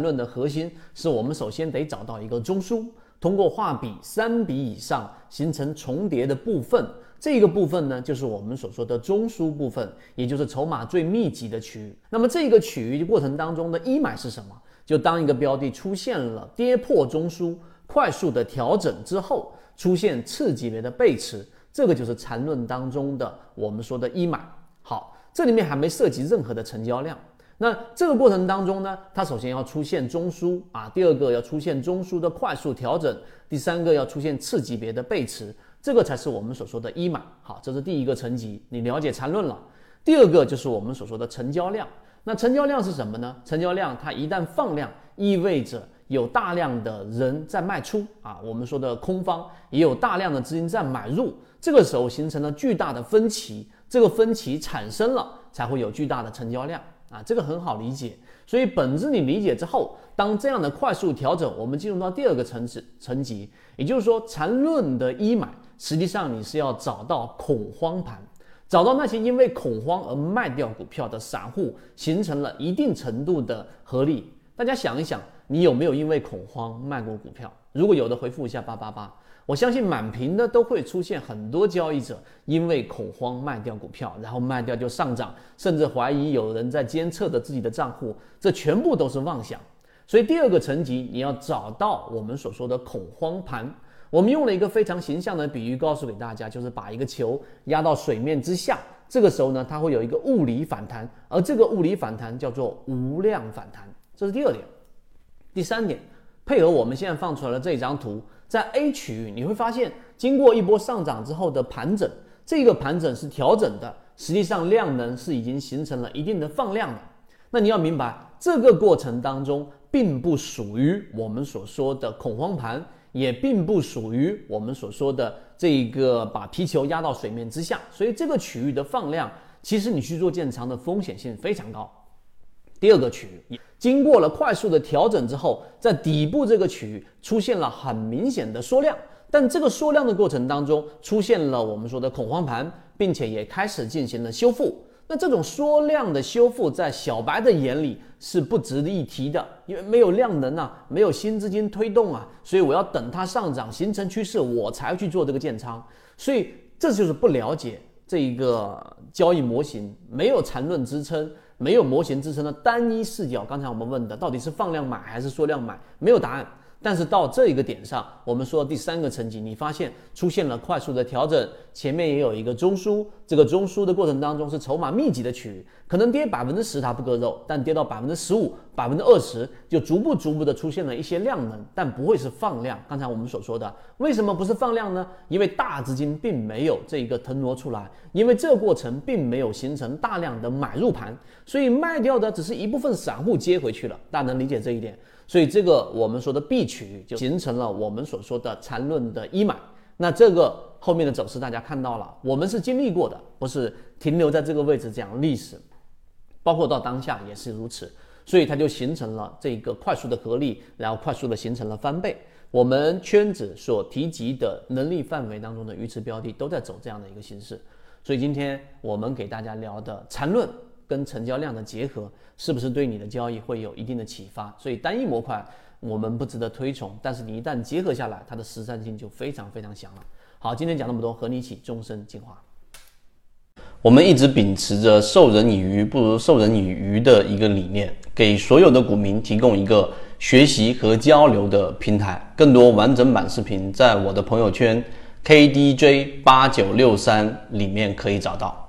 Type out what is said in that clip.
论的核心是我们首先得找到一个中枢，通过画笔三笔以上形成重叠的部分，这个部分呢就是我们所说的中枢部分，也就是筹码最密集的区域。那么这个区域过程当中的一买是什么？就当一个标的出现了跌破中枢，快速的调整之后，出现次级别的背驰，这个就是缠论当中的我们说的一买。好，这里面还没涉及任何的成交量。那这个过程当中呢，它首先要出现中枢啊，第二个要出现中枢的快速调整，第三个要出现次级别的背驰，这个才是我们所说的一买。好，这是第一个层级，你了解缠论了。第二个就是我们所说的成交量。那成交量是什么呢？成交量它一旦放量，意味着有大量的人在卖出啊，我们说的空方也有大量的资金在买入，这个时候形成了巨大的分歧，这个分歧产生了，才会有巨大的成交量。啊，这个很好理解，所以本质你理解之后，当这样的快速调整，我们进入到第二个层次层级，也就是说缠论的一买，实际上你是要找到恐慌盘，找到那些因为恐慌而卖掉股票的散户，形成了一定程度的合力。大家想一想，你有没有因为恐慌卖过股票？如果有的，回复一下八八八。我相信满屏的都会出现很多交易者因为恐慌卖掉股票，然后卖掉就上涨，甚至怀疑有人在监测着自己的账户，这全部都是妄想。所以第二个层级，你要找到我们所说的恐慌盘。我们用了一个非常形象的比喻告诉给大家，就是把一个球压到水面之下，这个时候呢，它会有一个物理反弹，而这个物理反弹叫做无量反弹。这是第二点。第三点，配合我们现在放出来的这张图。在 A 区域，你会发现，经过一波上涨之后的盘整，这个盘整是调整的，实际上量能是已经形成了一定的放量的。那你要明白，这个过程当中并不属于我们所说的恐慌盘，也并不属于我们所说的这个把皮球压到水面之下。所以这个区域的放量，其实你去做建仓的风险性非常高。第二个区域经过了快速的调整之后，在底部这个区域出现了很明显的缩量，但这个缩量的过程当中出现了我们说的恐慌盘，并且也开始进行了修复。那这种缩量的修复，在小白的眼里是不值得一提的，因为没有量能啊，没有新资金推动啊，所以我要等它上涨形成趋势，我才去做这个建仓。所以这就是不了解这一个交易模型，没有缠论支撑。没有模型支撑的单一视角，刚才我们问的到底是放量买还是缩量买，没有答案。但是到这一个点上，我们说第三个层级，你发现出现了快速的调整，前面也有一个中枢，这个中枢的过程当中是筹码密集的区域，可能跌百分之十它不割肉，但跌到百分之十五、百分之二十，就逐步逐步的出现了一些量能，但不会是放量。刚才我们所说的，为什么不是放量呢？因为大资金并没有这一个腾挪出来，因为这过程并没有形成大量的买入盘，所以卖掉的只是一部分散户接回去了。大家能理解这一点？所以这个我们说的 B 区域就形成了我们所说的缠论的一买，那这个后面的走势大家看到了，我们是经历过的，不是停留在这个位置讲历史，包括到当下也是如此，所以它就形成了这个快速的合力，然后快速的形成了翻倍。我们圈子所提及的能力范围当中的鱼池标的都在走这样的一个形式，所以今天我们给大家聊的缠论。跟成交量的结合，是不是对你的交易会有一定的启发？所以单一模块我们不值得推崇，但是你一旦结合下来，它的实战性就非常非常强了。好，今天讲那么多，和你一起终身进化。我们一直秉持着授人以鱼不如授人以渔的一个理念，给所有的股民提供一个学习和交流的平台。更多完整版视频在我的朋友圈 KDJ 八九六三里面可以找到。